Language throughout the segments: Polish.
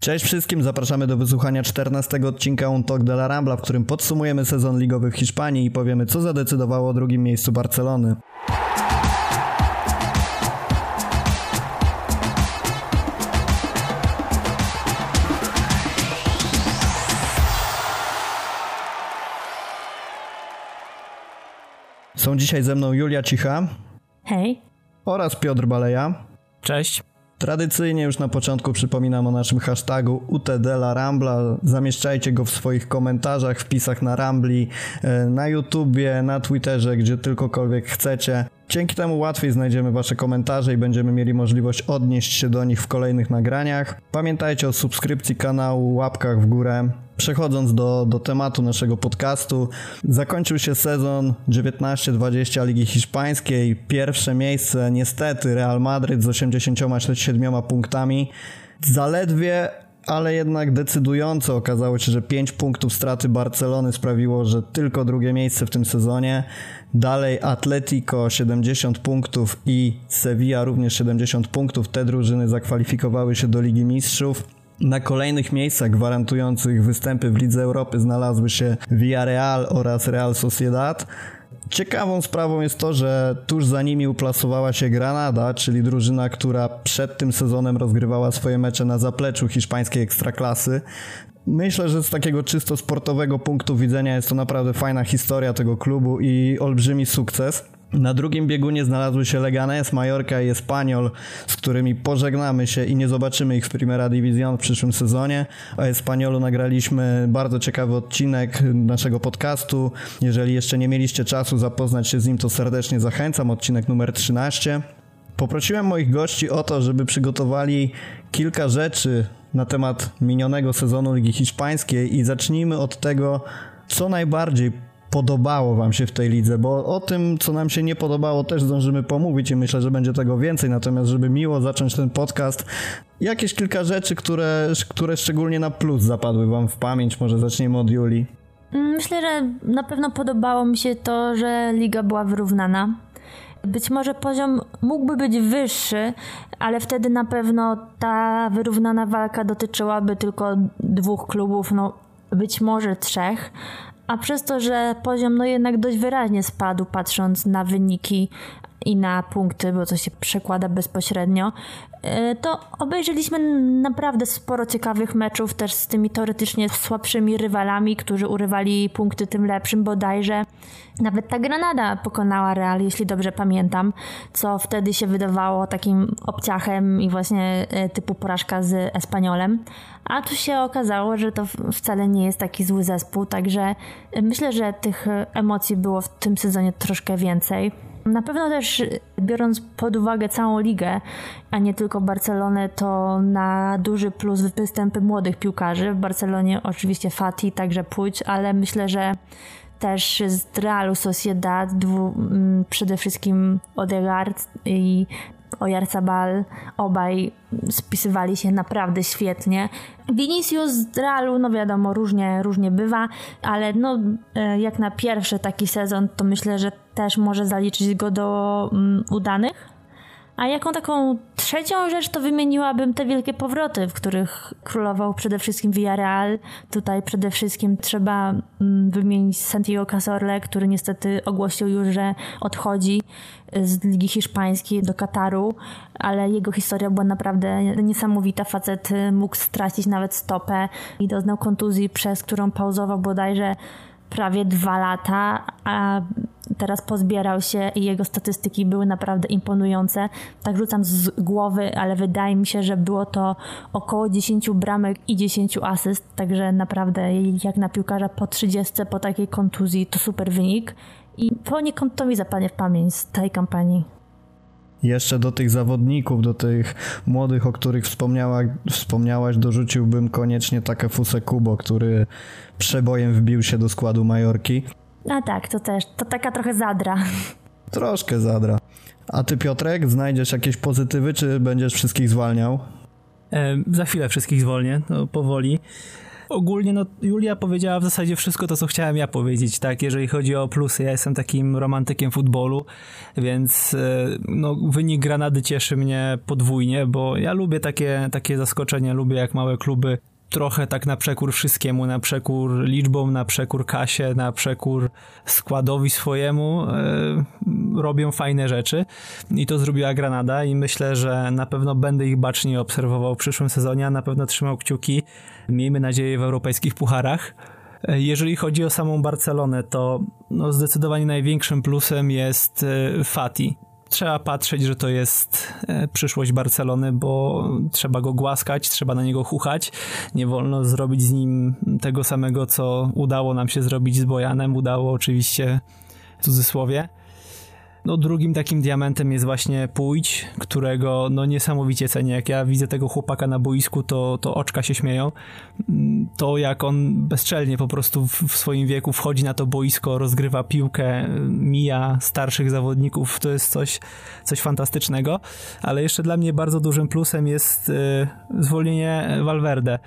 Cześć wszystkim, zapraszamy do wysłuchania 14 odcinka Un Talk de la Rambla, w którym podsumujemy sezon ligowy w Hiszpanii i powiemy, co zadecydowało o drugim miejscu Barcelony. Są dzisiaj ze mną Julia Cicha. Hej. Oraz Piotr Baleja. Cześć. Tradycyjnie już na początku przypominam o naszym hashtagu UTDLA Rambla. Zamieszczajcie go w swoich komentarzach, wpisach na Rambli, e, na YouTubie, na Twitterze, gdzie tylkokolwiek chcecie. Dzięki temu łatwiej znajdziemy Wasze komentarze i będziemy mieli możliwość odnieść się do nich w kolejnych nagraniach. Pamiętajcie o subskrypcji kanału, łapkach w górę. Przechodząc do, do tematu naszego podcastu, zakończył się sezon 19-20 Ligi Hiszpańskiej. Pierwsze miejsce niestety Real Madryt z 87 punktami. Zaledwie ale jednak decydująco okazało się, że 5 punktów straty Barcelony sprawiło, że tylko drugie miejsce w tym sezonie. Dalej Atletico 70 punktów i Sevilla również 70 punktów. Te drużyny zakwalifikowały się do Ligi Mistrzów. Na kolejnych miejscach gwarantujących występy w Lidze Europy znalazły się Villarreal oraz Real Sociedad. Ciekawą sprawą jest to, że tuż za nimi uplasowała się Granada, czyli drużyna, która przed tym sezonem rozgrywała swoje mecze na zapleczu hiszpańskiej ekstraklasy. Myślę, że z takiego czysto sportowego punktu widzenia jest to naprawdę fajna historia tego klubu i olbrzymi sukces. Na drugim biegunie znalazły się Leganes, Mallorca i Espanyol, z którymi pożegnamy się i nie zobaczymy ich w Primera División w przyszłym sezonie. O Espanyolu nagraliśmy bardzo ciekawy odcinek naszego podcastu. Jeżeli jeszcze nie mieliście czasu zapoznać się z nim, to serdecznie zachęcam. Odcinek numer 13. Poprosiłem moich gości o to, żeby przygotowali kilka rzeczy na temat minionego sezonu Ligi Hiszpańskiej i zacznijmy od tego, co najbardziej podobało Wam się w tej lidze, bo o tym, co nam się nie podobało, też zdążymy pomówić i myślę, że będzie tego więcej. Natomiast, żeby miło zacząć ten podcast, jakieś kilka rzeczy, które, które szczególnie na plus zapadły Wam w pamięć. Może zaczniemy od Julii. Myślę, że na pewno podobało mi się to, że liga była wyrównana. Być może poziom mógłby być wyższy, ale wtedy na pewno ta wyrównana walka dotyczyłaby tylko dwóch klubów, no być może trzech, a przez to, że poziom no jednak dość wyraźnie spadł, patrząc na wyniki i na punkty, bo to się przekłada bezpośrednio, e, to obejrzeliśmy naprawdę sporo ciekawych meczów też z tymi teoretycznie słabszymi rywalami, którzy urywali punkty tym lepszym bodajże. Nawet ta Granada pokonała Real, jeśli dobrze pamiętam, co wtedy się wydawało takim obciachem i właśnie e, typu porażka z Espaniolem. A tu się okazało, że to wcale nie jest taki zły zespół, także myślę, że tych emocji było w tym sezonie troszkę więcej. Na pewno też biorąc pod uwagę całą ligę, a nie tylko Barcelonę, to na duży plus występy młodych piłkarzy. W Barcelonie oczywiście Fati, także Puig, ale myślę, że też z Realu Sociedad, dwu, przede wszystkim Odegaard i Oyarzabal, obaj spisywali się naprawdę świetnie. Vinicius z Realu, no wiadomo, różnie, różnie bywa, ale no e, jak na pierwszy taki sezon, to myślę, że też może zaliczyć go do um, udanych. A jaką taką trzecią rzecz to wymieniłabym te wielkie powroty, w których królował przede wszystkim Villarreal. Tutaj przede wszystkim trzeba mm, wymienić Santiago Cazorle, który niestety ogłosił już, że odchodzi z Ligi Hiszpańskiej do Kataru, ale jego historia była naprawdę niesamowita. Facet mógł stracić nawet stopę i doznał kontuzji, przez którą pauzował bodajże prawie dwa lata, a teraz pozbierał się i jego statystyki były naprawdę imponujące. Tak rzucam z głowy, ale wydaje mi się, że było to około 10 bramek i 10 asyst, także naprawdę jak na piłkarza po 30, po takiej kontuzji to super wynik i poniekąd to mi zapadnie w pamięć z tej kampanii. Jeszcze do tych zawodników, do tych młodych, o których wspomniała, wspomniałaś, dorzuciłbym koniecznie Takefuse Kubo, który przebojem wbił się do składu Majorki. A tak, to też, to taka trochę zadra. Troszkę zadra. A ty Piotrek, znajdziesz jakieś pozytywy, czy będziesz wszystkich zwalniał? E, za chwilę wszystkich zwolnię, no, powoli. ogólnie no, Julia powiedziała w zasadzie wszystko to, co chciałem ja powiedzieć, tak, jeżeli chodzi o plusy, ja jestem takim romantykiem futbolu, więc e, no, wynik Granady cieszy mnie podwójnie, bo ja lubię takie, takie zaskoczenia, lubię jak małe kluby trochę tak na przekór wszystkiemu, na przekór liczbom, na przekór kasie, na przekór składowi swojemu e, robią fajne rzeczy i to zrobiła Granada i myślę, że na pewno będę ich bacznie obserwował w przyszłym sezonie, a na pewno trzymał kciuki, miejmy nadzieję w europejskich pucharach. E, jeżeli chodzi o samą Barcelonę, to no zdecydowanie największym plusem jest e, Fati trzeba patrzeć, że to jest e, przyszłość Barcelony, bo trzeba go głaskać, trzeba na niego chuchać. Nie wolno zrobić z nim tego samego, co udało nam się zrobić z Bojanem. Udało oczywiście w cudzysłowie. No drugim takim diamentem jest właśnie Pójdź, którego no niesamowicie cenię. Jak ja widzę tego chłopaka na boisku, to, to oczka się śmieją. To jak on bezczelnie po prostu w, w swoim wieku wchodzi na to boisko, rozgrywa piłkę, mija starszych zawodników, to jest coś, coś fantastycznego. Ale jeszcze dla mnie bardzo dużym plusem jest y, zwolnienie Valverde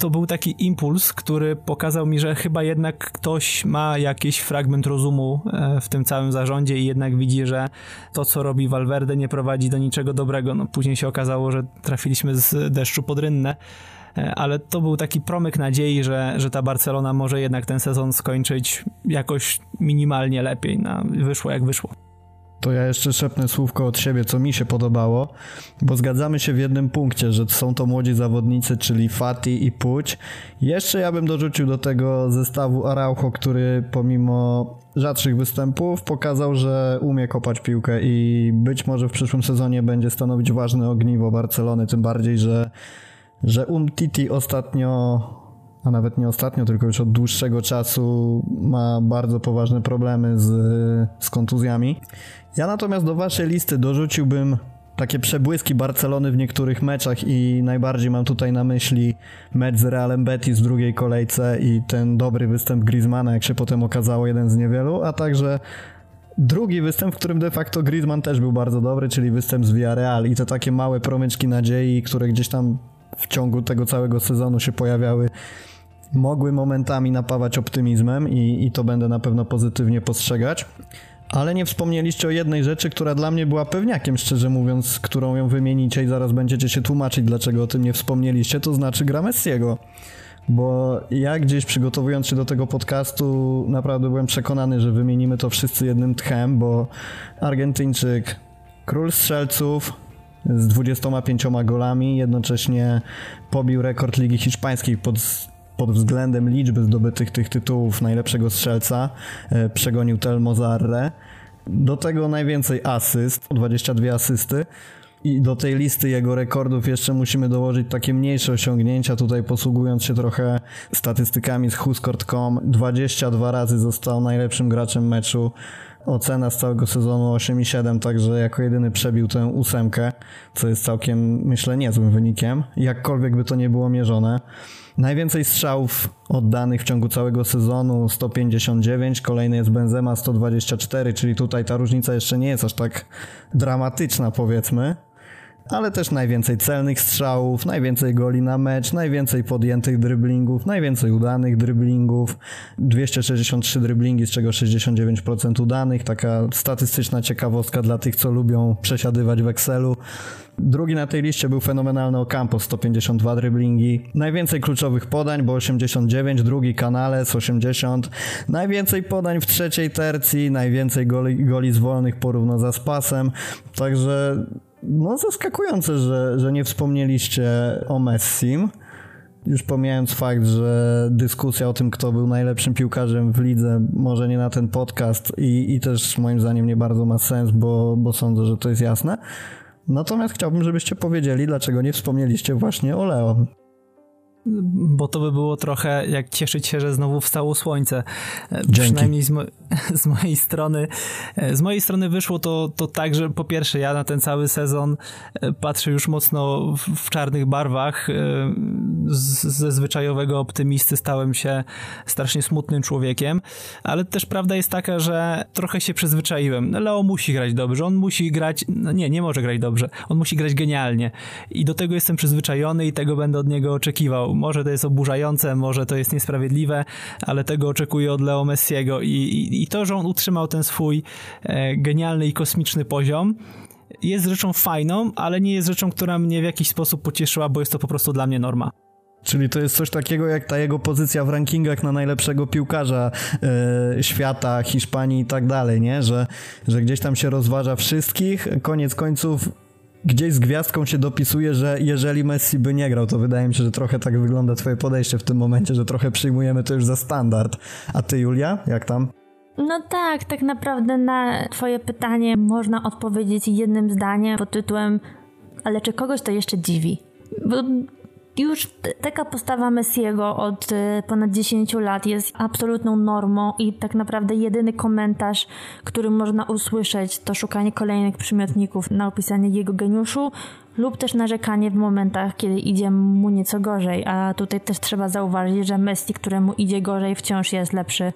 to był taki impuls, który pokazał mi, że chyba jednak ktoś ma jakiś fragment rozumu e, w tym całym zarządzie i jednak widzi, że to, co robi Valverde nie prowadzi do niczego dobrego. No, później się okazało, że trafiliśmy z deszczu pod rynnę e, ale to był taki promyk nadziei, że, że ta Barcelona może jednak ten sezon skończyć jakoś minimalnie lepiej. No, wyszło jak wyszło. To ja jeszcze szepnę słówko od siebie, co mi się podobało, bo zgadzamy się w jednym punkcie, że są to młodzi zawodnicy, czyli Fati i Puć. Jeszcze ja bym dorzucił do tego zestawu Araujo, który pomimo rzadszych występów pokazał, że umie kopać piłkę i być może w przyszłym sezonie będzie stanowić ważne ogniwo Barcelony, tym bardziej, że, że Umtiti ostatnio a nawet nie ostatnio, tylko już od dłuższego czasu ma bardzo poważne problemy z, z kontuzjami. Ja natomiast do waszej listy dorzuciłbym takie przebłyski Barcelony w niektórych meczach i najbardziej mam tutaj na myśli mecz z Realem Betis w drugiej kolejce i ten dobry występ Griezmana, jak się potem okazało, jeden z niewielu, a także drugi występ, w którym de facto Griezmann też był bardzo dobry, czyli występ z Villarreal i te takie małe promyczki nadziei, które gdzieś tam w ciągu tego całego sezonu się pojawiały, mogły momentami napawać optymizmem i, i to będę na pewno pozytywnie postrzegać. Ale nie wspomnieliście o jednej rzeczy, która dla mnie była pewniakiem, szczerze mówiąc, którą ją wymienicie i zaraz będziecie się tłumaczyć, dlaczego o tym nie wspomnieliście, to znaczy gra Messiego. Bo ja gdzieś przygotowując się do tego podcastu, naprawdę byłem przekonany, że wymienimy to wszyscy jednym tchem, bo Argentyńczyk, król strzelców z 25 golami, jednocześnie pobił rekord Ligi Hiszpańskiej pod pod względem liczby zdobytych tych tytułów najlepszego strzelca e, przegonił Telmo Zarre. Do tego najwięcej asyst, 22 asysty. I do tej listy jego rekordów jeszcze musimy dołożyć takie mniejsze osiągnięcia, tutaj posługując się trochę statystykami z Huskort.com. 22 razy został najlepszym graczem meczu. Ocena z całego sezonu 8,7, także jako jedyny przebił tę ósemkę, co jest całkiem, myślę, niezłym wynikiem. Jakkolwiek by to nie było mierzone. Najwięcej strzałów oddanych w ciągu całego sezonu 159, kolejny jest Benzema 124, czyli tutaj ta różnica jeszcze nie jest aż tak dramatyczna powiedzmy ale też najwięcej celnych strzałów, najwięcej goli na mecz, najwięcej podjętych dryblingów, najwięcej udanych dryblingów, 263 dryblingi, z czego 69% udanych, taka statystyczna ciekawostka dla tych, co lubią przesiadywać w Excelu. Drugi na tej liście był fenomenalny Ocampo, 152 dryblingi. Najwięcej kluczowych podań, bo 89, drugi Canales 80. Najwięcej podań w trzeciej tercji, najwięcej goli, goli z wolnych porówno za spasem. Także no zaskakujące, że, że nie wspomnieliście o Messim. Już pomijając fakt, że dyskusja o tym, kto był najlepszym piłkarzem w lidze, może nie na ten podcast i, i też moim zdaniem nie bardzo ma sens, bo, bo sądzę, że to jest jasne. Natomiast chciałbym, żebyście powiedzieli, dlaczego nie wspomnieliście właśnie o Leo bo to by było trochę jak cieszyć się, że znowu wstało słońce. E, Dzięki. Przynajmniej z, mo z, mojej strony. E, z mojej strony wyszło to, to tak, że po pierwsze ja na ten cały sezon e, patrzę już mocno w, w czarnych barwach. z, ze zwyczajowego optymisty stałem się strasznie smutnym człowiekiem, ale też prawda jest taka, że trochę się przyzwyczaiłem. Leo musi grać dobrze, on musi grać, no nie, nie może grać dobrze, on musi grać genialnie i do tego jestem przyzwyczajony i tego będę od niego oczekiwał. Może to jest oburzające, może to jest niesprawiedliwe, ale tego oczekuję od Leo Messiego i, i, i to, że on utrzymał ten swój e, genialny i kosmiczny poziom, jest rzeczą fajną, ale nie jest rzeczą, która mnie w jakiś sposób pocieszyła, bo jest to po prostu dla mnie norma. Czyli to jest coś takiego jak ta jego pozycja w rankingach na najlepszego piłkarza e, świata, Hiszpanii i tak dalej, nie? Że, że gdzieś tam się rozważa wszystkich, koniec końców gdzieś z gwiazdką się dopisuje, że jeżeli Messi by nie grał, to wydaje mi się, że trochę tak wygląda twoje podejście w tym momencie, że trochę przyjmujemy to już za standard. A ty Julia, jak tam? No tak, tak naprawdę na Twoje pytanie można odpowiedzieć jednym zdaniem pod tytułem Ale czy kogoś to jeszcze dziwi? Bo już taka postawa Messiego od y, ponad 10 lat jest absolutną normą i tak naprawdę jedyny komentarz, który można usłyszeć, to szukanie kolejnych przymiotników na opisanie jego geniuszu lub też narzekanie w momentach, kiedy idzie mu nieco gorzej, a tutaj też trzeba zauważyć, że Messi, któremu idzie gorzej, wciąż jest lepszy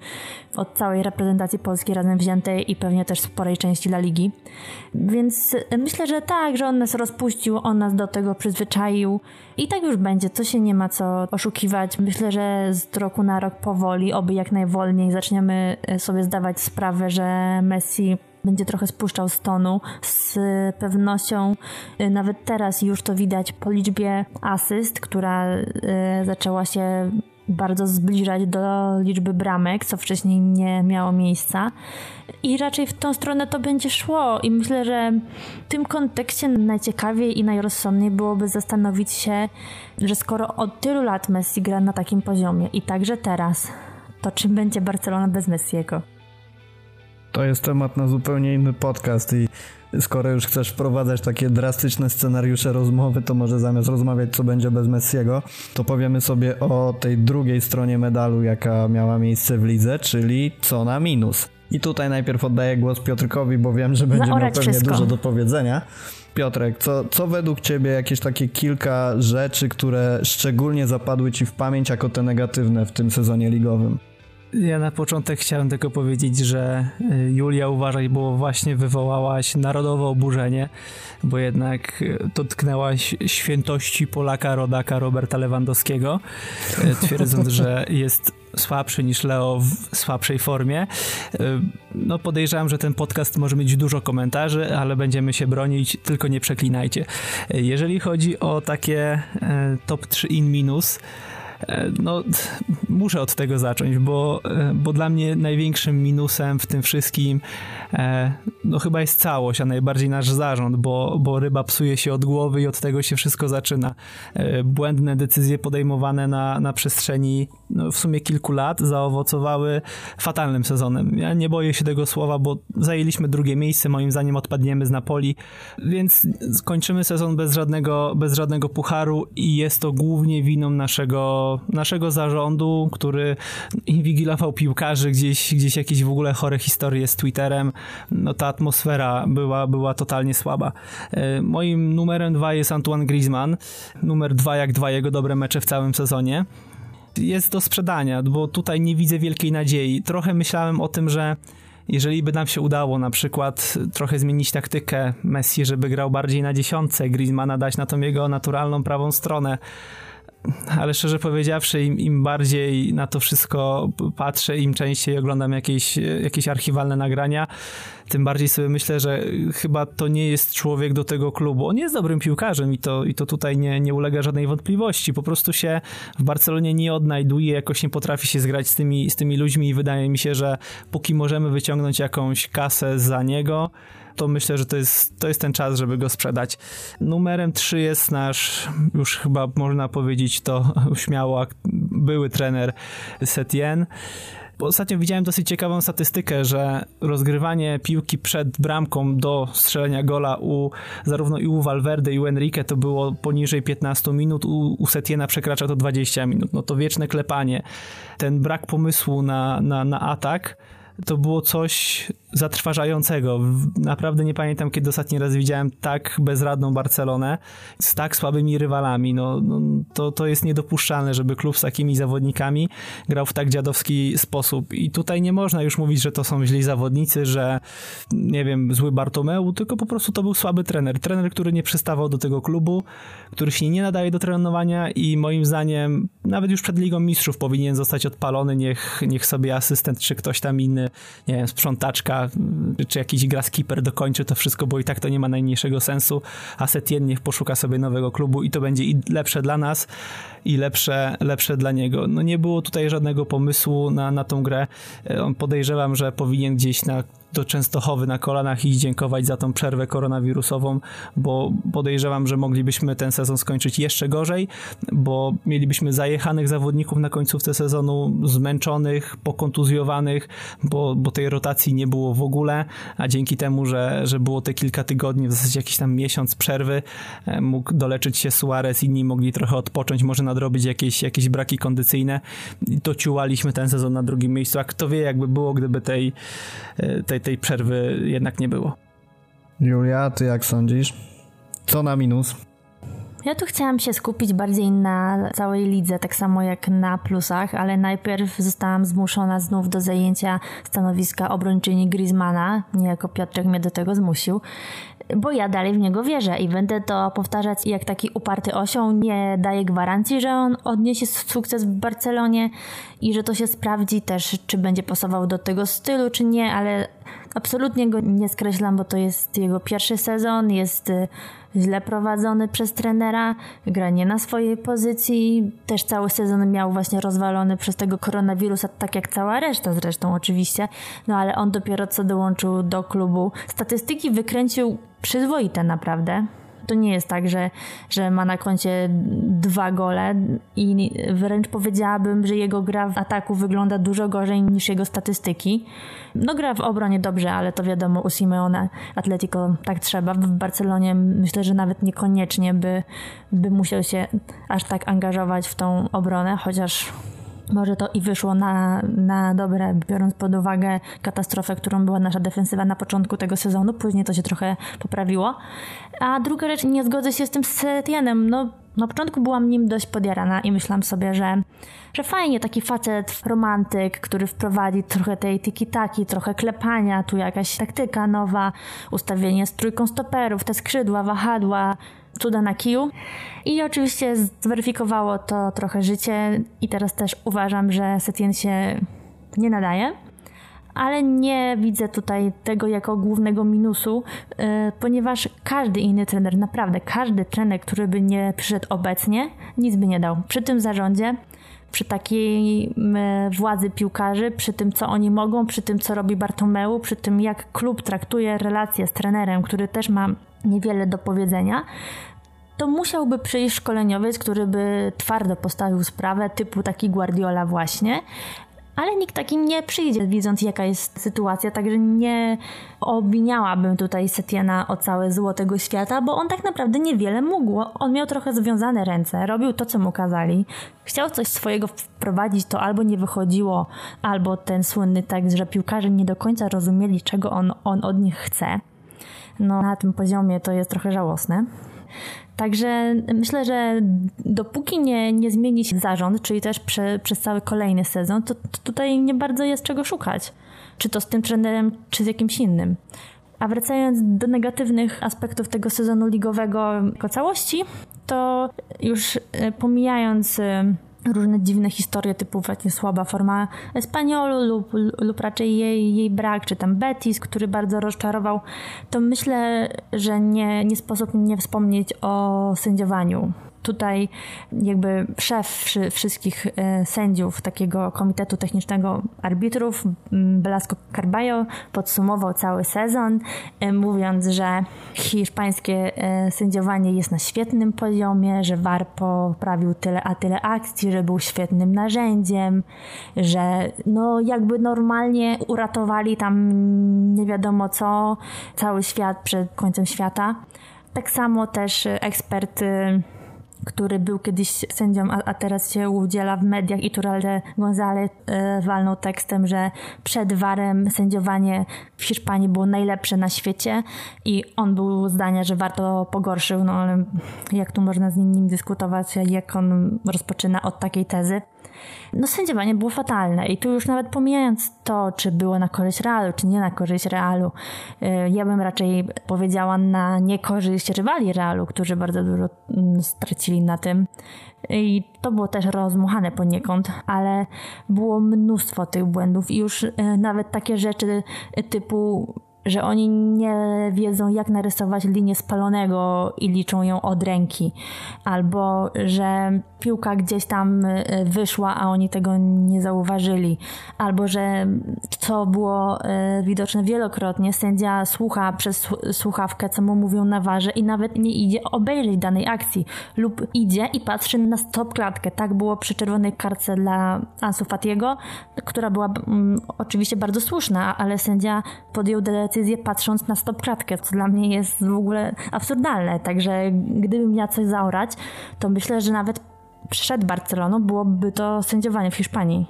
od całej reprezentacji Polski razem wziętej i pewnie też sporej części La Ligi. Więc myślę, że tak, że on nas rozpuścił, on nas do tego przyzwyczaił i tak już będzie, to się nie ma co oszukiwać. Myślę, że z roku na rok powoli, oby jak najwolniej zaczniemy sobie zdawać sprawę, że Messi będzie trochę spuszczał z tonu. Z pewnością y, nawet teraz już to widać po liczbie asyst, która y, zaczęła się bardzo zbliżać do liczby bramek, co wcześniej nie miało miejsca. I raczej w tą stronę to będzie szło. I myślę, że w tym kontekście najciekawiej i najrozsądniej byłoby zastanowić się, że skoro od tylu lat Messi gra na takim poziomie i także teraz, to czym będzie Barcelona bez Messiego? To jest temat na zupełnie inny podcast i skoro już chcesz wprowadzać takie drastyczne scenariusze rozmowy, to może zamiast rozmawiać, co będzie bez Messiego, to powiemy sobie o tej drugiej stronie medalu, jaka miała miejsce w lidze, czyli co na minus. I tutaj najpierw oddaję głos Piotrkowi, bo wiem, że będzie miał pewnie wszystko. dużo do powiedzenia. Piotrek, co, co według Ciebie jakieś takie kilka rzeczy, które szczególnie zapadły Ci w pamięć jako te negatywne w tym sezonie ligowym? Ja na początek chciałem tylko powiedzieć, że y, Julia uważaj, bo właśnie wywołałaś narodowe oburzenie, bo jednak y, dotknęłaś świętości Polaka, rodaka Roberta Lewandowskiego, y, twierdząc, że jest słabszy niż Leo w słabszej formie. No podejrzewam, że ten podcast może mieć dużo komentarzy, ale będziemy się bronić, tylko nie przeklinajcie. Jeżeli chodzi o takie top 3 in minus, no, muszę od tego zacząć, bo, e, bo dla mnie największym minusem w tym wszystkim e, no chyba jest całość, a najbardziej nasz zarząd, bo, bo ryba psuje się od głowy i od tego się wszystko zaczyna. Błędne decyzje podejmowane na, na przestrzeni no, w sumie kilku lat zaowocowały fatalnym sezonem. Ja nie boję się tego słowa, bo zajęliśmy drugie miejsce, moim zdaniem odpadniemy z Napoli, więc skończymy sezon bez żadnego, bez żadnego pucharu i jest to głównie winą naszego naszego zarządu, który inwigilował piłkarzy, gdzieś, gdzieś jakieś w ogóle chore historie z Twitterem, no ta atmosfera była, była totalnie słaba. E, moim numerem dwa jest Antoine Griezmann, numer dwa jak dwa jego dobre mecze w całym sezonie. Jest do sprzedania, bo tutaj nie widzę wielkiej nadziei. Trochę myślałem o tym, że jeżeli by nam się udało na przykład trochę zmienić taktykę Messi, żeby grał bardziej na dziesiątce, Griezmana dać na tą jego naturalną prawą stronę, ale szczerze powiedziawszy, im, im, bardziej na to wszystko patrzę, im częściej oglądam jakieś, jakieś archiwalne nagrania, tym bardziej sobie myślę, że chyba to nie jest człowiek do tego klubu. On jest dobrym piłkarzem i to, i to tutaj nie, nie ulega żadnej wątpliwości. Po prostu się w Barcelonie nie odnajduje, jakoś nie potrafi się zgrać z tymi, z tymi ludźmi i wydaje mi się, że póki możemy wyciągnąć jakąś kasę za niego, to myślę, że to jest, to jest ten czas, żeby go sprzedać. Numerem 3 jest nasz, już chyba można powiedzieć to śmiało, były trener Setien. Ostatnio widziałem dosyć ciekawą statystykę, że rozgrywanie piłki przed bramką do strzelenia gola u zarówno i u Valverde i u Enrique to było poniżej 15 minut, u, u Setiena przekracza to 20 minut. No to wieczne klepanie. Ten brak pomysłu na, na, na atak to było coś, zatrważającego. Naprawdę nie pamiętam, kiedy ostatni raz widziałem tak bezradną Barcelonę z tak słabymi rywalami. No, no, to, to jest niedopuszczalne, żeby klub z takimi zawodnikami grał w tak dziadowski sposób. I tutaj nie można już mówić, że to są źli zawodnicy, że nie wiem, zły Bartomeu, tylko po prostu to był słaby trener. Trener, który nie przystawał do tego klubu, który się nie nadaje do trenowania i moim zdaniem nawet już przed Ligą Mistrzów powinien zostać odpalony, niech, niech sobie asystent czy ktoś tam inny, nie wiem, sprzątaczka czy jakiś graskipper dokończy to wszystko, bo i tak to nie ma najmniejszego sensu, a Setien niech poszuka sobie nowego klubu i to będzie i lepsze dla nas i lepsze, lepsze dla niego. No nie było tutaj żadnego pomysłu na, na tą grę. E, podejrzewam, że powinien gdzieś na do Częstochowy na kolanach i dziękować za tą przerwę koronawirusową, bo podejrzewam, że moglibyśmy ten sezon skończyć jeszcze gorzej, bo mielibyśmy zajechanych zawodników na końcówce sezonu, zmęczonych, pokontuzjowanych, bo, bo tej rotacji nie było w ogóle, a dzięki temu, że, że było te kilka tygodni, w zasadzie jakiś tam miesiąc przerwy, e, mógł doleczyć się Suarez, inni mogli trochę odpocząć, może nadrobić jakieś, jakieś braki kondycyjne. I to ciułaliśmy ten sezon na drugim miejscu, a kto wie jakby było, gdyby tej, e, tej, tej przerwy jednak nie było. Julia, ty jak sądzisz? Co na minus? Ja tu chciałam się skupić bardziej na całej lidze, tak samo jak na plusach, ale najpierw zostałam zmuszona znów do zajęcia stanowiska obrończyni Griezmana, niejako Piotrek mnie do tego zmusił, bo ja dalej w niego wierzę i będę to powtarzać jak taki uparty osioł. Nie daję gwarancji, że on odniesie sukces w Barcelonie i że to się sprawdzi też, czy będzie pasował do tego stylu, czy nie, ale absolutnie go nie skreślam, bo to jest jego pierwszy sezon, jest y, źle prowadzony przez trenera, gra nie na swojej pozycji, też cały sezon miał właśnie rozwalony przez tego koronawirusa, tak jak cała reszta zresztą oczywiście, no ale on dopiero co dołączył do klubu. Statystyki wykręcił przyzwoite naprawdę. To nie jest tak, że, że ma na koncie dwa gole i wręcz powiedziałabym, że jego gra w ataku wygląda dużo gorzej niż jego statystyki. No gra w obronie dobrze, ale to wiadomo u Simeone Atletico tak trzeba. W Barcelonie myślę, że nawet niekoniecznie by, by musiał się aż tak angażować w tą obronę, chociaż może to i wyszło na, na dobre, biorąc pod uwagę katastrofę, którą była nasza defensywa na początku tego sezonu. Później to się trochę poprawiło. A druga rzecz, nie zgodzę się z tym Setienem. No, na początku byłam nim dość podjarana i myślałam sobie, że, że fajnie taki facet, romantyk, który wprowadzi trochę tej tiki-taki, trochę klepania, tu jakaś taktyka nowa, ustawienie z trójką stoperów, te skrzydła, wahadła, cuda na kiju. I oczywiście zweryfikowało to trochę życie i teraz też uważam, że Setien się nie nadaje. Ale nie widzę tutaj tego jako głównego minusu, yy, ponieważ każdy inny trener, naprawdę każdy trener, który by nie przyszedł obecnie, nic by nie dał. Przy tym zarządzie, przy takiej władzy piłkarzy, przy tym, co oni mogą, przy tym, co robi Bartomeu, przy tym, jak klub traktuje relacje z trenerem, który też ma niewiele do powiedzenia, to musiałby przyjść szkoleniowiec, który by twardo postawił sprawę, typu taki Guardiola właśnie, ale nikt taki nie przyjdzie, widząc jaka jest sytuacja, także nie obwiniałabym tutaj Setiena o całe zło tego świata, bo on tak naprawdę niewiele mógł. On miał trochę związane ręce, robił to, co mu kazali. Chciał coś swojego wprowadzić, to albo nie wychodziło, albo ten słynny tekst, że piłkarze nie do końca rozumieli, czego on, on od nich chce. No, na tym poziomie to jest trochę żałosne. Także myślę, że dopóki nie, nie zmieni się zarząd, czyli też prze, przez cały kolejny sezon, to, to tutaj nie bardzo jest czego szukać. Czy to z tym trenerem, czy z jakimś innym. A wracając do negatywnych aspektów tego sezonu ligowego jako całości, to już e, pomijając e, różne dziwne historie typu właśnie słaba forma Espaniolu lub, lub raczej jej, jej brak, czy tam Betis, który bardzo rozczarował, to myślę, że nie, nie sposób nie wspomnieć o sędziowaniu tutaj jakby szef wszystkich e, sędziów takiego Komitetu Technicznego Arbitrów, Belasco Carballo, podsumował cały sezon, e, mówiąc, że hiszpańskie e, sędziowanie jest na świetnym poziomie, że VAR poprawił tyle a tyle akcji, że był świetnym narzędziem, że no jakby normalnie uratowali tam nie wiadomo co, cały świat przed końcem świata. Tak samo też ekspert który był kiedyś sędzią, a, a teraz się udziela w mediach i Turalde González e, walnął tekstem, że przed warem sędziowanie w Hiszpanii było najlepsze na świecie i on był zdania, że warto pogorszył, no ale jak tu można z nim dyskutować, jak on rozpoczyna od takiej tezy no sędziowanie było fatalne i tu już nawet pomijając to, czy było na korzyść Realu, czy nie na korzyść Realu, y, ja bym raczej powiedziała na niekorzyść rywali Realu, którzy bardzo dużo mm, stracili na tym. I to było też rozmuchane poniekąd, ale było mnóstwo tych błędów i już y, nawet takie rzeczy typu że oni nie wiedzą, jak narysować linię spalonego i liczą ją od ręki, albo że piłka gdzieś tam y, wyszła, a oni tego nie zauważyli, albo że co było y, widoczne wielokrotnie, sędzia słucha przez słuchawkę, co mu mówią na warze i nawet nie idzie obejrzeć danej akcji, lub idzie i patrzy na stop klatkę. Tak było przy czerwonej kartce dla Ansu Fatiego, która była mm, oczywiście bardzo słuszna, ale sędzia podjął decyzję patrząc na stop klatkę, co dla mnie jest w ogóle absurdalne. Także gdybym miała coś zaorać, to myślę, że nawet przed Barceloną byłoby to sędziowanie w Hiszpanii.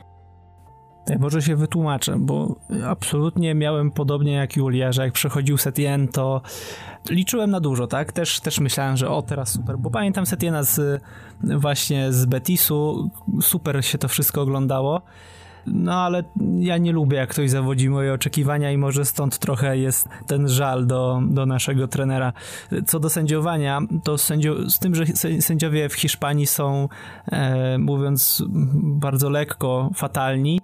Może się wytłumaczę, bo absolutnie miałem podobnie jak Julia, że jak przechodził Setien, to liczyłem na dużo, tak? Też, też myślałem, że o, teraz super, bo pamiętam Setiena z, właśnie z Betisu, super się to wszystko oglądało. No ale ja nie lubię, jak ktoś zawodzi moje oczekiwania i może stąd trochę jest ten żal do, do naszego trenera. Co do sędziowania, to sędzio, z tym, że sędziowie w Hiszpanii są, e, mówiąc bardzo lekko, fatalni,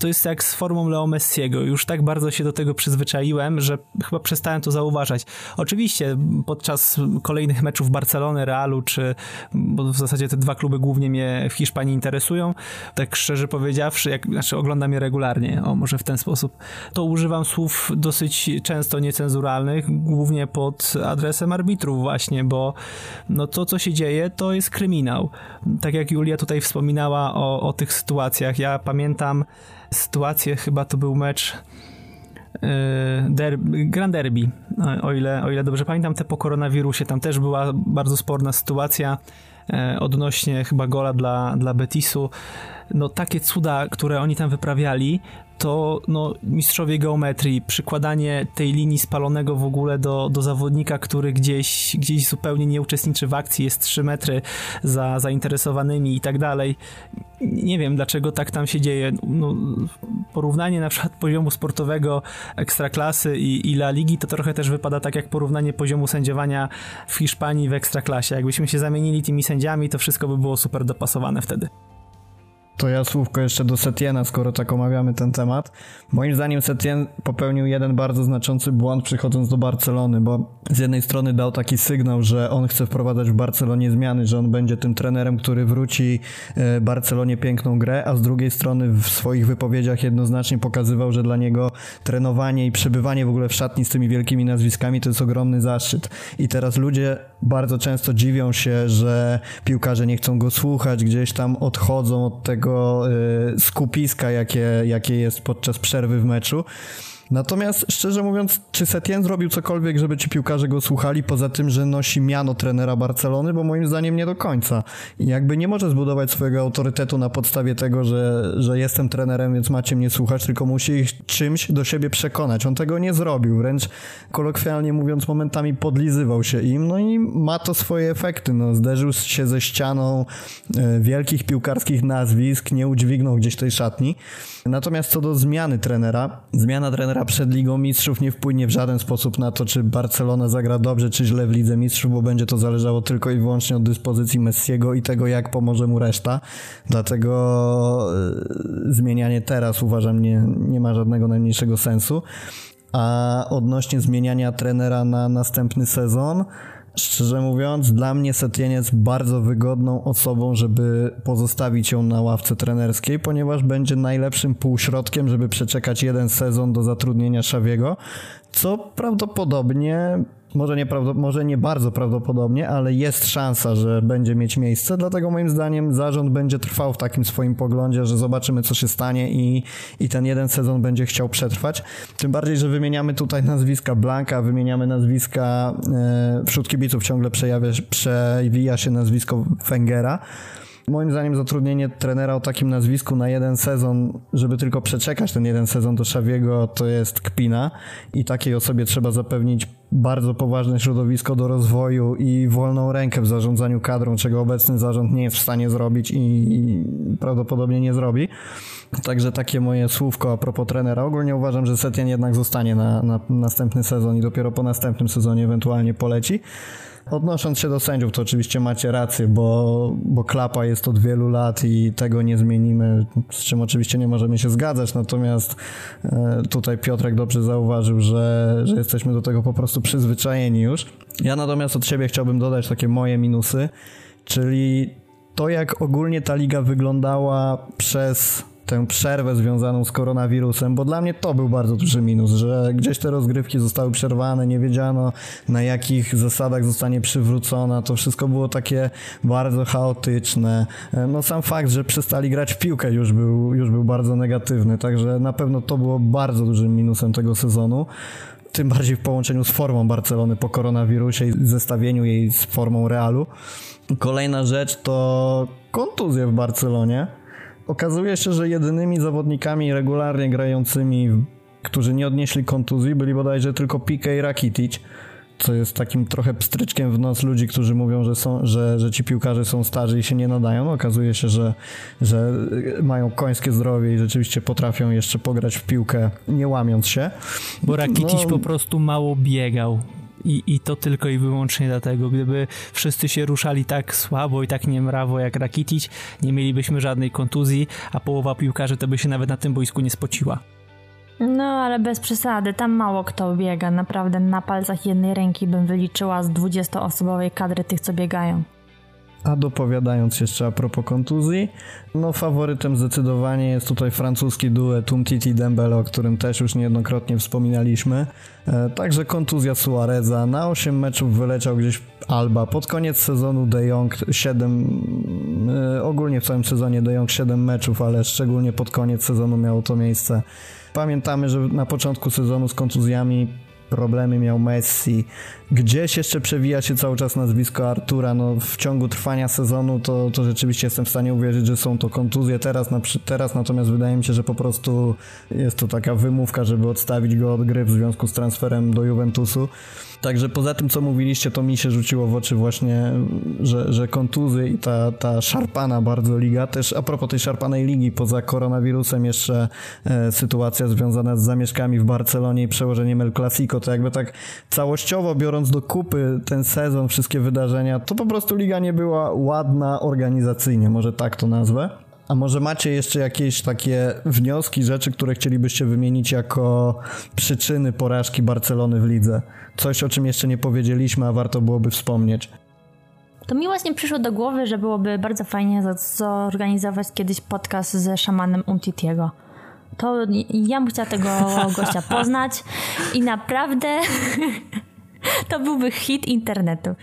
to jest jak z formą Leo Messiego. Już tak bardzo się do tego przyzwyczaiłem, że chyba przestałem to zauważać. Oczywiście podczas kolejnych meczów Barcelony, Realu, czy bo w zasadzie te dwa kluby głównie mnie w Hiszpanii interesują, tak szczerze powiedziawszy, jak znaczy oglądam je regularnie, o może w ten sposób, to używam słów dosyć często niecenzuralnych, głównie pod adresem arbitrów właśnie, bo no to, co się dzieje, to jest kryminał. Tak jak Julia tutaj wspominała o, o tych sytuacjach, ja pamiętam sytuację, chyba to był mecz e, derby, Grand Derby, o ile, o ile dobrze pamiętam, te po koronawirusie, tam też była bardzo sporna sytuacja odnośnie chyba gola dla, dla Betisu. No takie cuda, które oni tam wyprawiali, to no, mistrzowie geometrii, przykładanie tej linii spalonego w ogóle do, do zawodnika, który gdzieś, gdzieś zupełnie nie uczestniczy w akcji, jest 3 metry za zainteresowanymi i tak dalej. Nie wiem, dlaczego tak tam się dzieje. No, porównanie na przykład poziomu sportowego Ekstraklasy i, i La Ligi to trochę też wypada tak jak porównanie poziomu sędziowania w Hiszpanii w Ekstraklasie. Jakbyśmy się zamienili tymi sędziami, to wszystko by było super dopasowane wtedy. To ja słówko jeszcze do Setiena, skoro tak omawiamy ten temat. Moim zdaniem Setien popełnił jeden bardzo znaczący błąd przychodząc do Barcelony, bo z jednej strony dał taki sygnał, że on chce wprowadzać w Barcelonie zmiany, że on będzie tym trenerem, który wróci e, Barcelonie piękną grę, a z drugiej strony w swoich wypowiedziach jednoznacznie pokazywał, że dla niego trenowanie i przebywanie w ogóle w szatni z tymi wielkimi nazwiskami to jest ogromny zaszczyt. I teraz ludzie bardzo często dziwią się, że piłkarze nie chcą go słuchać, gdzieś tam odchodzą od tego tego y, skupiska, jakie, jakie jest podczas przerwy w meczu. Natomiast szczerze mówiąc, czy Setien zrobił cokolwiek, żeby ci piłkarze go słuchali, poza tym, że nosi miano trenera Barcelony, bo moim zdaniem nie do końca. I jakby nie może zbudować swojego autorytetu na podstawie tego, że, że jestem trenerem, więc macie mnie słuchać, tylko musi ich czymś do siebie przekonać. On tego nie zrobił, wręcz kolokwialnie mówiąc, momentami podlizywał się im, no i ma to swoje efekty. No, zderzył się ze ścianą e, wielkich piłkarskich nazwisk, nie udźwignął gdzieś tej szatni. Natomiast co do zmiany trenera, zmiana trenera przed Ligą Mistrzów nie wpłynie w żaden sposób na to, czy Barcelona zagra dobrze, czy źle w Lidze Mistrzów, bo będzie to zależało tylko i wyłącznie od dyspozycji Messiego i tego, jak pomoże mu reszta. Dlatego e, zmienianie teraz uważam nie, nie ma żadnego najmniejszego sensu. A odnośnie zmieniania trenera na następny sezon, Szczerze mówiąc, dla mnie Setien jest bardzo wygodną osobą, żeby pozostawić ją na ławce trenerskiej, ponieważ będzie najlepszym półśrodkiem, żeby przeczekać jeden sezon do zatrudnienia Szawiego, co prawdopodobnie może nie, może nie bardzo prawdopodobnie, ale jest szansa, że będzie mieć miejsce, dlatego moim zdaniem zarząd będzie trwał w takim swoim poglądzie, że zobaczymy co się stanie i, i ten jeden sezon będzie chciał przetrwać. Tym bardziej, że wymieniamy tutaj nazwiska Blanka, wymieniamy nazwiska, e, wśród kibiców ciągle przejawia, przewija się nazwisko Wengera. Moim zdaniem zatrudnienie trenera o takim nazwisku na jeden sezon, żeby tylko przeczekać ten jeden sezon do Szawiego, to jest kpina i takiej osobie trzeba zapewnić bardzo poważne środowisko do rozwoju i wolną rękę w zarządzaniu kadrą, czego obecny zarząd nie jest w stanie zrobić i, i prawdopodobnie nie zrobi. Także takie moje słówko a propos trenera. Ogólnie uważam, że Setien jednak zostanie na, na następny sezon i dopiero po następnym sezonie ewentualnie poleci. Odnosząc się do sędziów, to oczywiście macie rację, bo, bo klapa jest od wielu lat i tego nie zmienimy, z czym oczywiście nie możemy się zgadzać, natomiast e, tutaj Piotrek dobrze zauważył, że, że jesteśmy do tego po prostu przyzwyczajeni już. Ja natomiast od siebie chciałbym dodać takie moje minusy, czyli to jak ogólnie ta liga wyglądała przez tę przerwę związaną z koronawirusem, bo dla mnie to był bardzo duży minus, że gdzieś te rozgrywki zostały przerwane, nie wiedziano na jakich zasadach zostanie przywrócona, to wszystko było takie bardzo chaotyczne. No sam fakt, że przestali grać w piłkę już był, już był bardzo negatywny, także na pewno to było bardzo dużym minusem tego sezonu tym bardziej w połączeniu z formą Barcelony po koronawirusie i zestawieniu jej z formą Realu. Kolejna rzecz to kontuzje w Barcelonie. Okazuje się, że jedynymi zawodnikami regularnie grającymi, którzy nie odnieśli kontuzji, byli bodajże tylko Pique i Rakitic, co jest takim trochę pstryczkiem w nos ludzi, którzy mówią, że, są, że, że ci piłkarze są starzy i się nie nadają. Okazuje się, że, że mają końskie zdrowie i rzeczywiście potrafią jeszcze pograć w piłkę, nie łamiąc się. Bo Rakitic no, po prostu mało biegał. I, I to tylko i wyłącznie dlatego. Gdyby wszyscy się ruszali tak słabo i tak niemrawo jak Rakitic, nie mielibyśmy żadnej kontuzji, a połowa piłkarzy to by się nawet na tym boisku nie spociła. No, ale bez przesady, tam mało kto biega. Naprawdę na palcach jednej ręki bym wyliczyła z 20-osobowej kadry tych, co biegają. A dopowiadając jeszcze a propos kontuzji, no faworytem zdecydowanie jest tutaj francuski duet Umtiti Dembele, o którym też już niejednokrotnie wspominaliśmy. E, także kontuzja Suareza, na 8 meczów wyleciał gdzieś Alba, pod koniec sezonu De Jong 7, e, ogólnie w całym sezonie De Jong 7 meczów, ale szczególnie pod koniec sezonu miało to miejsce. Pamiętamy, że na początku sezonu z kontuzjami problemy miał Messi. Gdzieś jeszcze przewija się cały czas nazwisko Artura. No, w ciągu trwania sezonu to, to rzeczywiście jestem w stanie uwierzyć, że są to kontuzje teraz, na, teraz, natomiast wydaje mi się, że po prostu jest to taka wymówka, żeby odstawić go od gry w związku z transferem do Juventusu. Także poza tym, co mówiliście, to mi się rzuciło w oczy właśnie, że, że kontuzje i ta, ta szarpana bardzo liga. Też a propos tej szarpanej ligi, poza koronawirusem jeszcze e, sytuacja związana z zamieszkami w Barcelonie i przełożeniem El Clasico, to jakby tak całościowo biorąc do kupy ten sezon, wszystkie wydarzenia, to po prostu liga nie była ładna organizacyjnie, może tak to nazwę. A może macie jeszcze jakieś takie wnioski, rzeczy, które chcielibyście wymienić jako przyczyny porażki Barcelony w lidze? Coś, o czym jeszcze nie powiedzieliśmy, a warto byłoby wspomnieć. To mi właśnie przyszło do głowy, że byłoby bardzo fajnie zorganizować kiedyś podcast ze szamanem Umtitiego. To ja bym chciała tego gościa poznać i naprawdę to byłby hit internetu.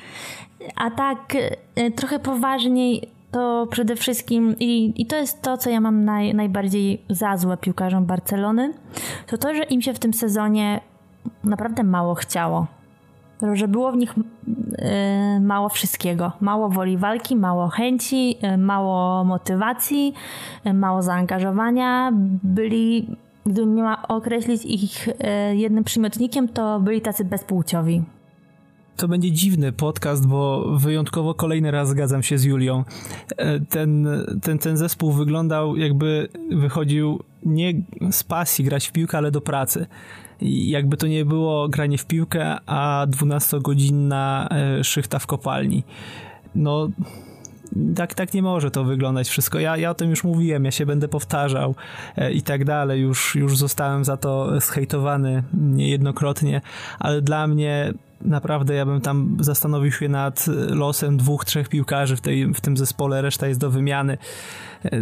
A tak e, trochę poważniej to przede wszystkim, i, i to jest to, co ja mam naj, najbardziej za złe piłkarzom Barcelony, to to, że im się w tym sezonie naprawdę mało chciało. Że było w nich y, mało wszystkiego. Mało woli walki, mało chęci, y, mało motywacji, y, mało zaangażowania. Byli, gdybym miała określić ich jednym przymiotnikiem, to byli tacy bezpłciowi to będzie dziwny podcast, bo wyjątkowo kolejny raz zgadzam się z Julią. E, ten, ten, ten zespół wyglądał jakby wychodził nie z pasji grać w piłkę, ale do pracy. Jakby to nie było granie w piłkę, a 12-godzinna e, szychta w kopalni. No, tak, tak nie może to wyglądać wszystko. Ja, ja o tym już mówiłem, ja się będę powtarzał e, i tak dalej. Już, już zostałem za to zhejtowany niejednokrotnie, ale dla mnie naprawdę ja bym tam zastanowił się nad losem dwóch, trzech piłkarzy w, tej, w tym zespole, reszta jest do wymiany.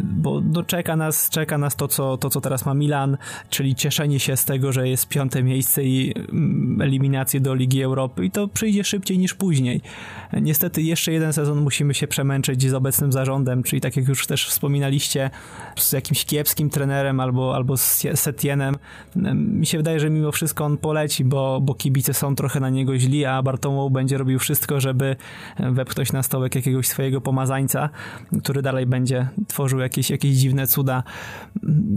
Bo no, czeka nas, czeka nas to co, to, co teraz ma Milan, czyli cieszenie się z tego, że jest piąte miejsce i mm, eliminację do Ligi Europy i to przyjdzie szybciej niż później. Niestety jeszcze jeden sezon musimy się przemęczyć z obecnym zarządem, czyli tak jak już też wspominaliście, z jakimś kiepskim trenerem albo, albo z Setienem. Mi się wydaje, że mimo wszystko on poleci, bo, bo kibice są trochę na niego źli, a Bartomeu będzie robił wszystko, żeby wepchnąć na stołek jakiegoś swojego pomazańca, który dalej będzie tworzył jakieś, jakieś dziwne cuda.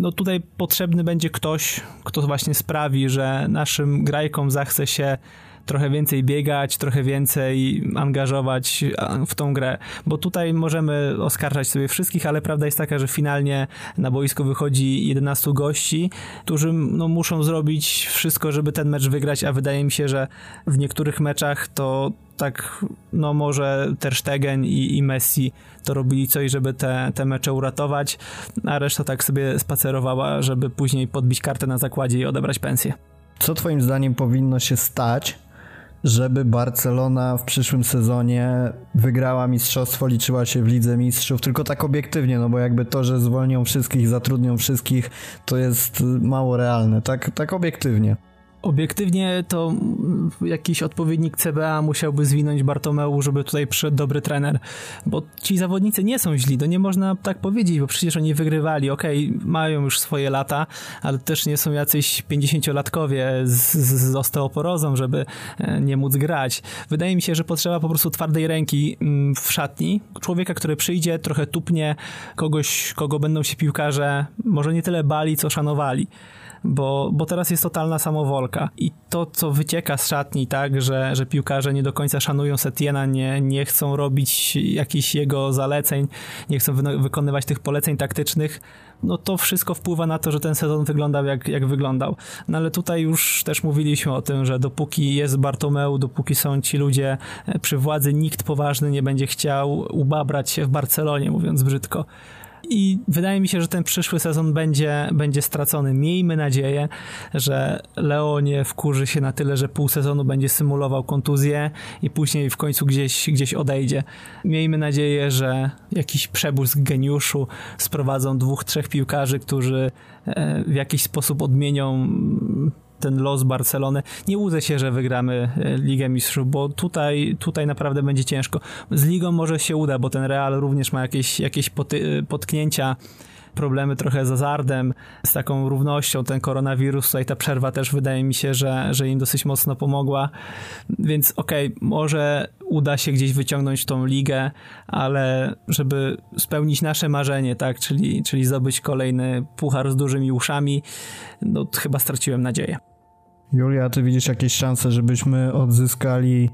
No tutaj potrzebny będzie ktoś, kto właśnie sprawi, że naszym grajkom zachce się trochę więcej biegać, trochę więcej angażować w tą grę, bo tutaj możemy oskarżać sobie wszystkich, ale prawda jest taka, że finalnie na boisko wychodzi 11 gości, którzy no, muszą zrobić wszystko, żeby ten mecz wygrać, a wydaje mi się, że w niektórych meczach to tak, no może Ter Stegen i, i Messi to robili coś, żeby te, te mecze uratować, a reszta tak sobie spacerowała, żeby później podbić kartę na zakładzie i odebrać pensję. Co twoim zdaniem powinno się stać, żeby Barcelona w przyszłym sezonie wygrała mistrzostwo, liczyła się w Lidze Mistrzów, tylko tak obiektywnie, no bo jakby to, że zwolnią wszystkich, zatrudnią wszystkich, to jest mało realne, tak, tak obiektywnie. Obiektywnie to jakiś odpowiednik CBA musiałby zwinąć Bartomeu, żeby tutaj przyszedł dobry trener, bo ci zawodnicy nie są źli, to nie można tak powiedzieć, bo przecież oni wygrywali, okej, okay, mają już swoje lata, ale też nie są jacyś 50-latkowie z, z osteoporozą, żeby e, nie móc grać. Wydaje mi się, że potrzeba po prostu twardej ręki mm, w szatni, człowieka, który przyjdzie, trochę tupnie, kogoś, kogo będą się piłkarze może nie tyle bali, co szanowali bo, bo teraz jest totalna samowolka i to, co wycieka z szatni, tak, że, że piłkarze nie do końca szanują Setiena, nie, nie chcą robić jakichś jego zaleceń, nie chcą wy wykonywać tych poleceń taktycznych, no to wszystko wpływa na to, że ten sezon wyglądał jak, jak wyglądał. No ale tutaj już też mówiliśmy o tym, że dopóki jest Bartomeu, dopóki są ci ludzie przy władzy, nikt poważny nie będzie chciał ubabrać się w Barcelonie, mówiąc brzydko i wydaje mi się, że ten przyszły sezon będzie, będzie stracony. Miejmy nadzieję, że Leo nie wkurzy się na tyle, że pół sezonu będzie symulował kontuzję i później w końcu gdzieś, gdzieś odejdzie. Miejmy nadzieję, że jakiś przebłysk geniuszu sprowadzą dwóch, trzech piłkarzy, którzy e, w jakiś sposób odmienią ten los Barcelony. Nie łudzę się, że wygramy e, Ligę Mistrzów, bo tutaj, tutaj naprawdę będzie ciężko. Z Ligą może się uda, bo ten Real również ma jakieś, jakieś poty, potknięcia problemy trochę z Azardem, z taką równością, ten koronawirus, tutaj ta przerwa też wydaje mi się, że, że im dosyć mocno pomogła, więc okej, okay, może uda się gdzieś wyciągnąć tą ligę, ale żeby spełnić nasze marzenie, tak, czyli, czyli zdobyć kolejny puchar z dużymi uszami, no chyba straciłem nadzieję. Julia, ty widzisz jakieś szanse, żebyśmy odzyskali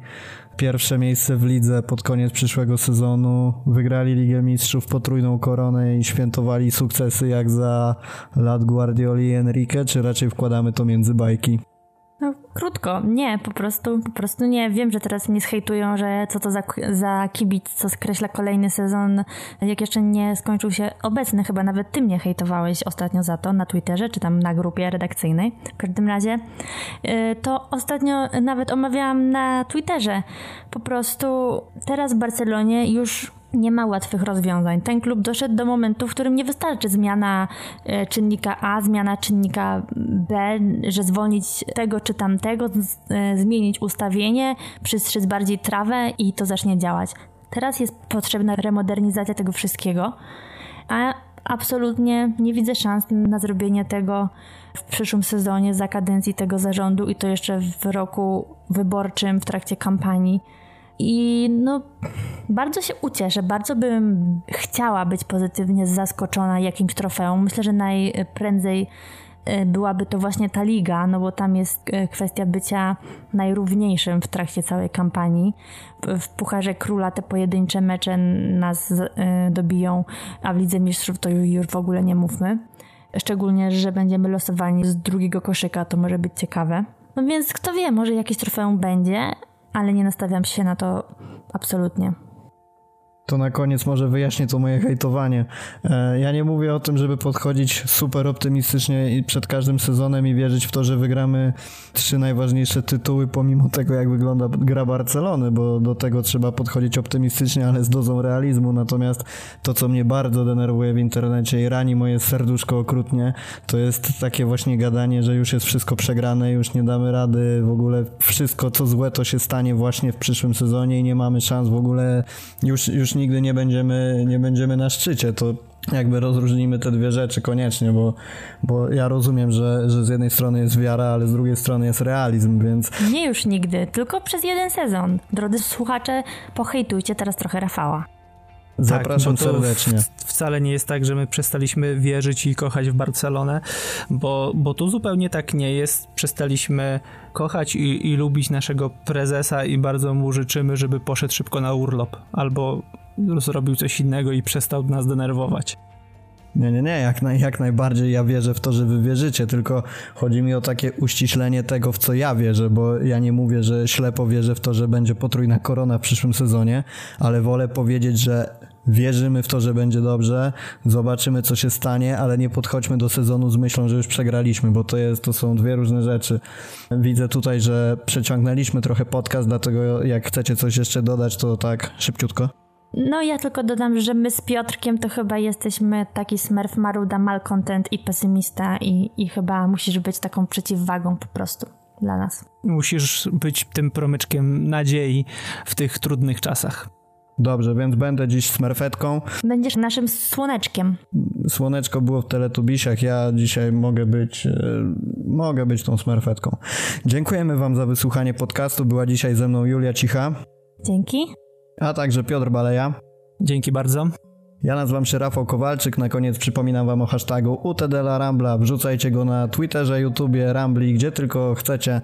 pierwsze miejsce w lidze pod koniec przyszłego sezonu, wygrali Ligę Mistrzów, potrójną koronę i świętowali sukcesy jak za lat Guardioli i Enrique, czy raczej wkładamy to między bajki? Krótko, nie, po prostu, po prostu nie. Wiem, że teraz mnie zhejtują, że co to za, za kibic, co skreśla kolejny sezon, jak jeszcze nie skończył się obecny, chyba nawet ty mnie hejtowałeś ostatnio za to na Twitterze, czy tam na grupie redakcyjnej. W każdym razie y, to ostatnio nawet omawiałam na Twitterze. Po prostu teraz w Barcelonie już nie ma łatwych rozwiązań. Ten klub doszedł do momentu, w którym nie wystarczy zmiana e, czynnika A, zmiana czynnika B, że zwolnić tego czy tamtego, e, zmienić ustawienie, przystrzyc bardziej trawę i to zacznie działać. Teraz jest potrzebna remodernizacja tego wszystkiego, a absolutnie nie widzę szans na zrobienie tego w przyszłym sezonie za kadencji tego zarządu i to jeszcze w roku wyborczym w trakcie kampanii. I no, bardzo się ucieszę, bardzo bym chciała być pozytywnie zaskoczona jakimś trofeum. Myślę, że najprędzej e, byłaby to właśnie ta liga, no bo tam jest e, kwestia bycia najrówniejszym w trakcie całej kampanii. W Pucharze Króla te pojedyncze mecze nas e, dobiją, a w Lidze Mistrzów to już w ogóle nie mówmy. Szczególnie, że będziemy losowani z drugiego koszyka, to może być ciekawe. No więc kto wie, może jakieś trofeum będzie, ale nie nastawiam się na to absolutnie. To na koniec może wyjaśnię to moje hejtowanie. E, ja nie mówię o tym, żeby podchodzić super optymistycznie przed każdym sezonem i wierzyć w to, że wygramy trzy najważniejsze tytuły, pomimo tego, jak wygląda gra Barcelony, bo do tego trzeba podchodzić optymistycznie, ale z dozą realizmu. Natomiast to, co mnie bardzo denerwuje w internecie i rani moje serduszko okrutnie, to jest takie właśnie gadanie, że już jest wszystko przegrane, już nie damy rady, w ogóle wszystko, co złe, to się stanie właśnie w przyszłym sezonie i nie mamy szans w ogóle, już, już nigdy nie będziemy, nie będziemy na szczycie. To jakby rozróżnimy te dwie rzeczy koniecznie, bo, bo ja rozumiem, że, że z jednej strony jest wiara, ale z drugiej strony jest realizm, więc... Nie już nigdy, tylko przez jeden sezon. Drodzy słuchacze, pohejtujcie teraz trochę Rafała. Zapraszam tak, serdecznie. Wcale nie jest tak, że my przestaliśmy wierzyć i kochać w Barcelonę, bo, bo tu zupełnie tak nie jest. Przestaliśmy kochać i, i lubić naszego prezesa i bardzo mu życzymy, żeby poszedł szybko na urlop albo zrobił coś innego i przestał nas denerwować. Nie, nie, nie, jak, naj, jak najbardziej ja wierzę w to, że wy wierzycie, tylko chodzi mi o takie uściślenie tego, w co ja wierzę, bo ja nie mówię, że ślepo wierzę w to, że będzie potrójna korona w przyszłym sezonie, ale wolę powiedzieć, że wierzymy w to, że będzie dobrze, zobaczymy, co się stanie, ale nie podchodźmy do sezonu z myślą, że już przegraliśmy, bo to, jest, to są dwie różne rzeczy. Widzę tutaj, że przeciągnęliśmy trochę podcast, dlatego jak chcecie coś jeszcze dodać, to tak szybciutko. No ja tylko dodam, że my z Piotrkiem to chyba jesteśmy taki smurf maruda, malcontent i pesymista i, i chyba musisz być taką przeciwwagą po prostu dla nas. Musisz być tym promyczkiem nadziei w tych trudnych czasach. Dobrze, więc będę dziś smerfetką. Będziesz naszym słoneczkiem. Słoneczko było w Teletubisiach, ja dzisiaj mogę być, e, mogę być tą smerfetką. Dziękujemy wam za wysłuchanie podcastu. Była dzisiaj ze mną Julia Cicha. Dzięki a także Piotr Baleja. Dzięki bardzo. Ja nazywam się Rafał Kowalczyk. Na koniec przypominam Wam o hashtagu UTDLA Rambla. Wrzucajcie go na Twitterze, YouTubie, Rambli, gdzie tylko chcecie.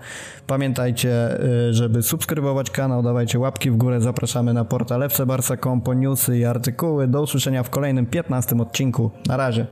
Pamiętajcie, y, żeby subskrybować kanał, dawajcie łapki w górę. Zapraszamy na portal fcbarsa.com po newsy i artykuły. Do usłyszenia w kolejnym 15 odcinku. Na razie.